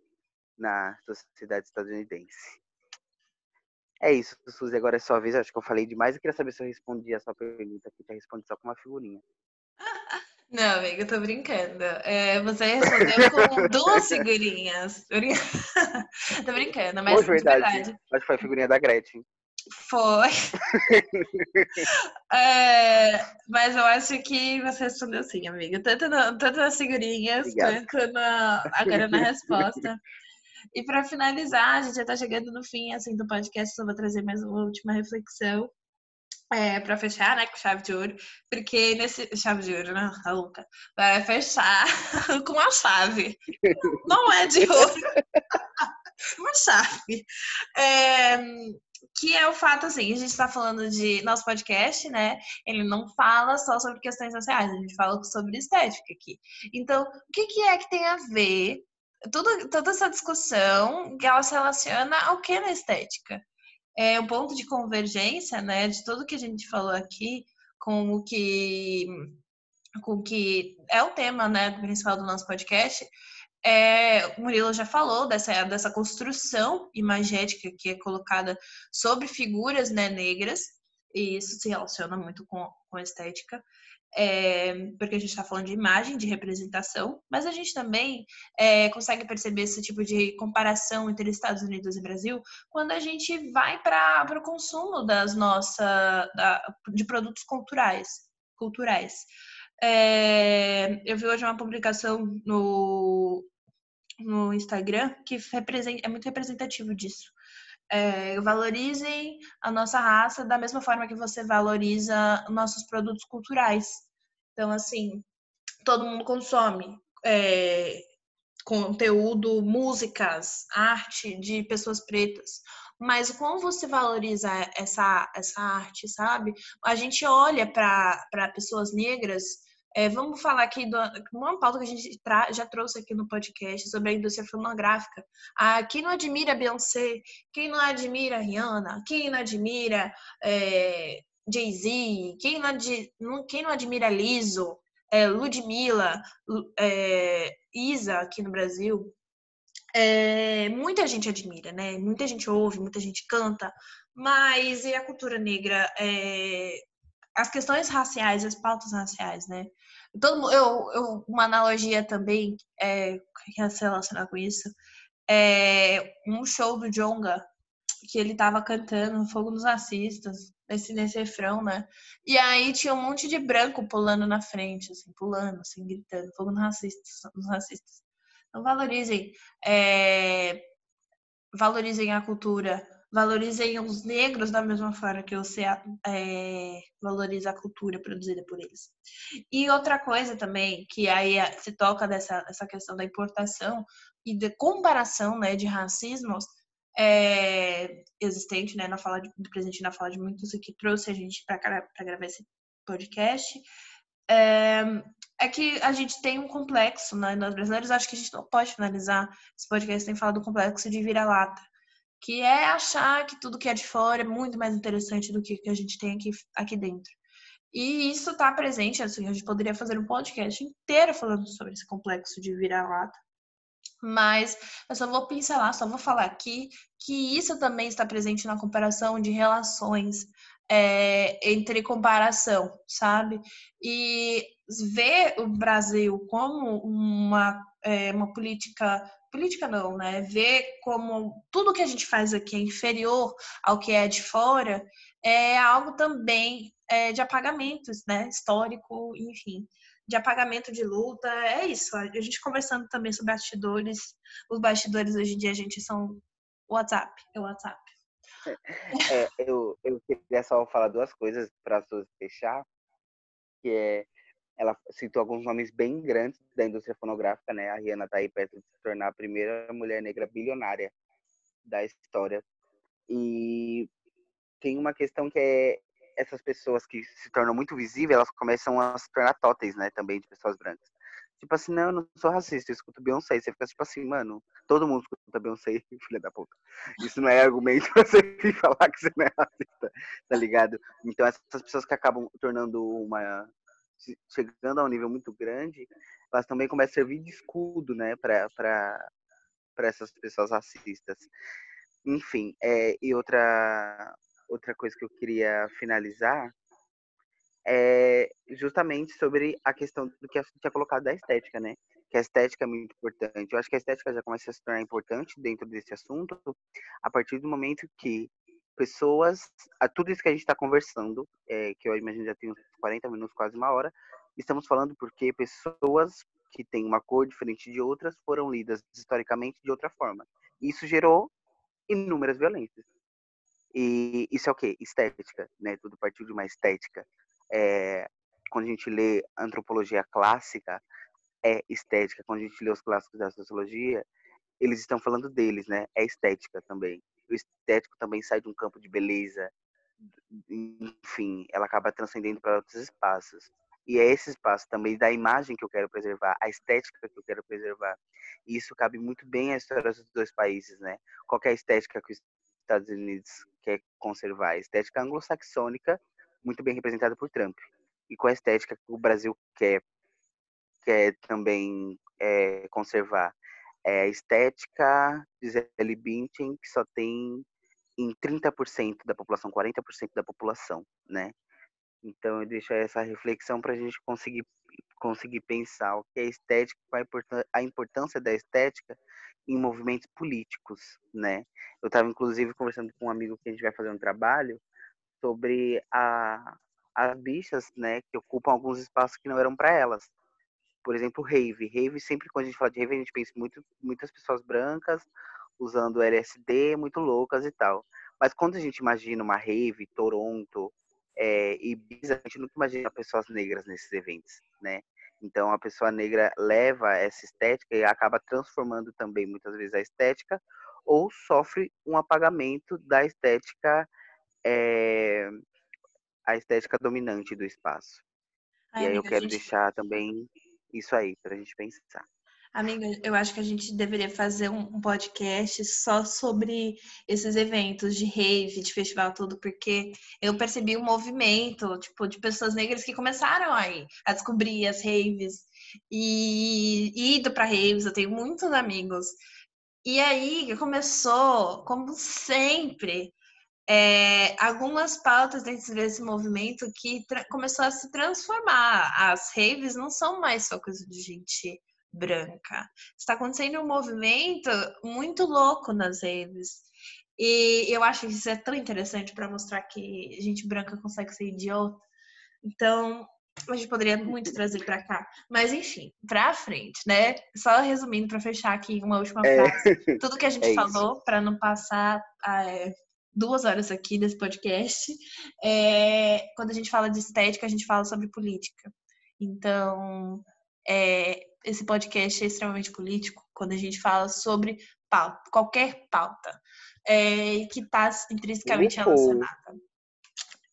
na sociedade estadunidense. É isso, Suzy. Agora é sua vez. Acho que eu falei demais. Eu queria saber se eu respondi a sua pergunta aqui. Já respondi só com uma figurinha. Não, amiga, eu tô brincando. É, você respondeu com duas figurinhas. tô brincando, mas Foi verdade. verdade. Acho que foi a figurinha da Gretchen. Foi. é, mas eu acho que você respondeu sim, amiga. Tanto, no, tanto nas figurinhas Obrigado. quanto na, agora na resposta. E para finalizar, a gente já está chegando no fim assim, do podcast, só vou trazer mais uma última reflexão é, para fechar, né, com chave de ouro, porque nesse chave de ouro, né, a Luca vai fechar com a chave, não é de ouro, uma chave, é, que é o fato assim, a gente está falando de nosso podcast, né? Ele não fala só sobre questões sociais, a gente fala sobre estética aqui. Então, o que, que é que tem a ver tudo, toda essa discussão que ela se relaciona ao que na estética? É um ponto de convergência, né, de tudo que a gente falou aqui com o que com o que é o tema, né, principal do nosso podcast. É, o Murilo já falou dessa, dessa construção imagética que é colocada sobre figuras né, negras, e isso se relaciona muito com, com a estética é, porque a gente está falando de imagem, de representação, mas a gente também é, consegue perceber esse tipo de comparação entre Estados Unidos e Brasil quando a gente vai para o consumo das nossas da, de produtos culturais. culturais. É, eu vi hoje uma publicação no, no Instagram que é muito representativo disso. É, valorizem a nossa raça da mesma forma que você valoriza nossos produtos culturais. Então, assim, todo mundo consome é, conteúdo, músicas, arte de pessoas pretas. Mas como você valoriza essa, essa arte, sabe? A gente olha para pessoas negras É, vamos falar aqui de uma pauta que a gente já trouxe aqui no podcast sobre a indústria fonográfica. Ah, quem não admira Beyoncé? Quem não admira Rihanna? Quem não admira é, Jay-Z? Quem, não, quem não admira Lizzo? É, Ludmilla? É, Isa aqui no Brasil? É, muita gente admira, né? Muita gente ouve, muita gente canta, mas e a cultura negra? É, as questões raciais, as pautas raciais, né? Todo, eu, eu, uma analogia também é, que se relacionar com isso é um show do Jonga que ele tava cantando Fogo nos Racistas, nesse, nesse refrão, né? E aí tinha um monte de branco pulando na frente, assim, pulando, assim, gritando, Fogo nos Racistas, nos racistas. Então valorizem, é, valorizem a cultura, valorizem os negros da mesma forma que você é, valoriza a cultura produzida por eles. E outra coisa também, que aí se toca dessa essa questão da importação e de comparação né, de racismos é, existente né, na fala de, presente na fala de muitos e que trouxe a gente para gravar esse podcast, é, é, que a gente tem um complexo, né, nós brasileiros, acho que a gente não pode finalizar esse podcast sem falar do complexo de vira-lata que é achar que tudo que é de fora é muito mais interessante do que que a gente tem aqui, aqui dentro. E isso está presente, assim, a gente poderia fazer um podcast inteiro falando sobre esse complexo de vira-lata. Mas eu só vou pincelar, só vou falar aqui que isso também está presente na comparação de relações é, entre comparação, sabe? E ver o Brasil como uma, é, uma política política não, né? Ver como tudo que a gente faz aqui é inferior ao que é de fora é algo também é, de apagamentos, né? Histórico, enfim, de apagamento de luta. É isso. A gente conversando também sobre bastidores. Os bastidores hoje em dia, a gente são WhatsApp, é WhatsApp. É, eu, eu queria só falar duas coisas para as pessoas fechar, que é ela citou alguns nomes bem grandes da indústria fonográfica, né? A Rihanna está aí perto de se tornar a primeira mulher negra bilionária da história. E tem uma questão que é essas pessoas que se tornam muito visíveis, elas começam a se tornar tóteis, né? Também de pessoas brancas. Tipo assim, não, eu não sou racista, eu escuto Beyoncé. Você fica tipo assim, mano, todo mundo escuta Beyoncé, filha da puta. Isso não é argumento pra você vir falar que você não é racista, tá ligado? Então essas pessoas que acabam tornando uma chegando a um nível muito grande, elas também começam a servir de escudo, né, para essas pessoas racistas. Enfim, é, e outra, outra coisa que eu queria finalizar é justamente sobre a questão do que a gente tinha colocado da estética, né? Que a estética é muito importante. Eu acho que a estética já começa a se tornar importante dentro desse assunto a partir do momento que pessoas, a tudo isso que a gente está conversando, é, que eu imagino já tem uns 40 minutos, quase uma hora, estamos falando porque pessoas que têm uma cor diferente de outras foram lidas historicamente de outra forma. Isso gerou inúmeras violências. E isso é o quê? Estética, né? Tudo partiu de uma estética. É, quando a gente lê antropologia clássica, é estética. Quando a gente lê os clássicos da sociologia, eles estão falando deles, né? É estética também o estético também sai de um campo de beleza, enfim, ela acaba transcendendo para outros espaços. E é esse espaço também da imagem que eu quero preservar, a estética que eu quero preservar. E isso cabe muito bem à história dos dois países, né? Qual é a estética que os Estados Unidos quer conservar? A estética anglo-saxônica, muito bem representada por Trump. E é a estética que o Brasil quer, quer também é, conservar? É a estética Zé Bündchen, que só tem em 30% da população, 40% da população, né? Então eu deixo essa reflexão para a gente conseguir conseguir pensar o que é estética, a importância da estética em movimentos políticos, né? Eu estava inclusive conversando com um amigo que a gente vai fazer um trabalho sobre a, as bichas, né, que ocupam alguns espaços que não eram para elas por exemplo, rave. Rave, sempre quando a gente fala de rave, a gente pensa muito, muitas pessoas brancas usando LSD, muito loucas e tal. Mas quando a gente imagina uma rave, Toronto, é, Ibiza, a gente nunca imagina pessoas negras nesses eventos, né? Então a pessoa negra leva essa estética e acaba transformando também muitas vezes a estética ou sofre um apagamento da estética é, a estética dominante do espaço. Ai, e aí amiga, eu quero gente... deixar também isso aí pra gente pensar. Amiga, eu acho que a gente deveria fazer um podcast só sobre esses eventos de rave, de festival, tudo, porque eu percebi um movimento, tipo, de pessoas negras que começaram aí a descobrir as raves e, e ido para raves. Eu tenho muitos amigos. E aí começou, como sempre, é, algumas pautas dentro desse movimento que começou a se transformar. As raves não são mais só coisa de gente branca. Está acontecendo um movimento muito louco nas redes. E eu acho que isso é tão interessante para mostrar que gente branca consegue ser idiota. Então, a gente poderia muito trazer para cá. Mas, enfim, para frente, né? Só resumindo para fechar aqui uma última é. frase. É. Tudo que a gente é falou, para não passar é, duas horas aqui nesse podcast, é, quando a gente fala de estética, a gente fala sobre política. Então, é, esse podcast é extremamente político quando a gente fala sobre pauta, qualquer pauta é, que está intrinsecamente Uhul. relacionada.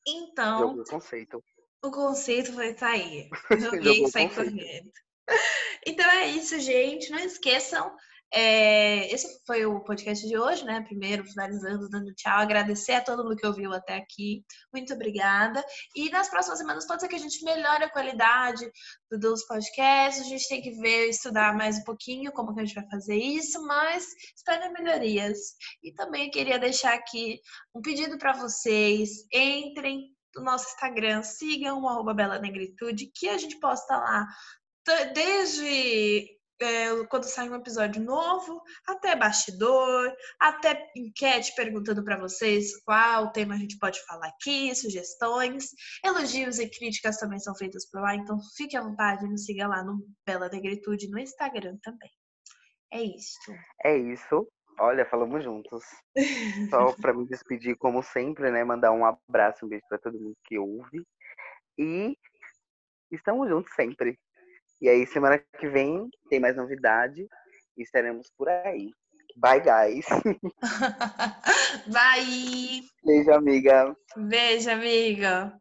Então. o conceito. O conceito vai sair. Joguei e saí correndo. Então é isso, gente. Não esqueçam é, esse foi o podcast de hoje, né? Primeiro, finalizando, dando tchau. Agradecer a todo mundo que ouviu até aqui. Muito obrigada. E nas próximas semanas pode ser que a gente melhore a qualidade dos podcasts. A gente tem que ver, estudar mais um pouquinho como que a gente vai fazer isso, mas espero melhorias. E também queria deixar aqui um pedido para vocês. Entrem no nosso Instagram, sigam o Bela Negritude, que a gente posta lá desde é, quando sai um episódio novo, até bastidor, até enquete perguntando para vocês qual tema a gente pode falar aqui, sugestões, elogios e críticas também são feitas por lá, então fique à vontade, nos siga lá no Bela Negritude no Instagram também. É isso. É isso. Olha, falamos juntos. Só para me despedir, como sempre, né? Mandar um abraço, um beijo para todo mundo que ouve. E estamos juntos sempre. E aí, semana que vem, tem mais novidade e estaremos por aí. Bye, guys. Bye. Beijo, amiga. Beijo, amiga.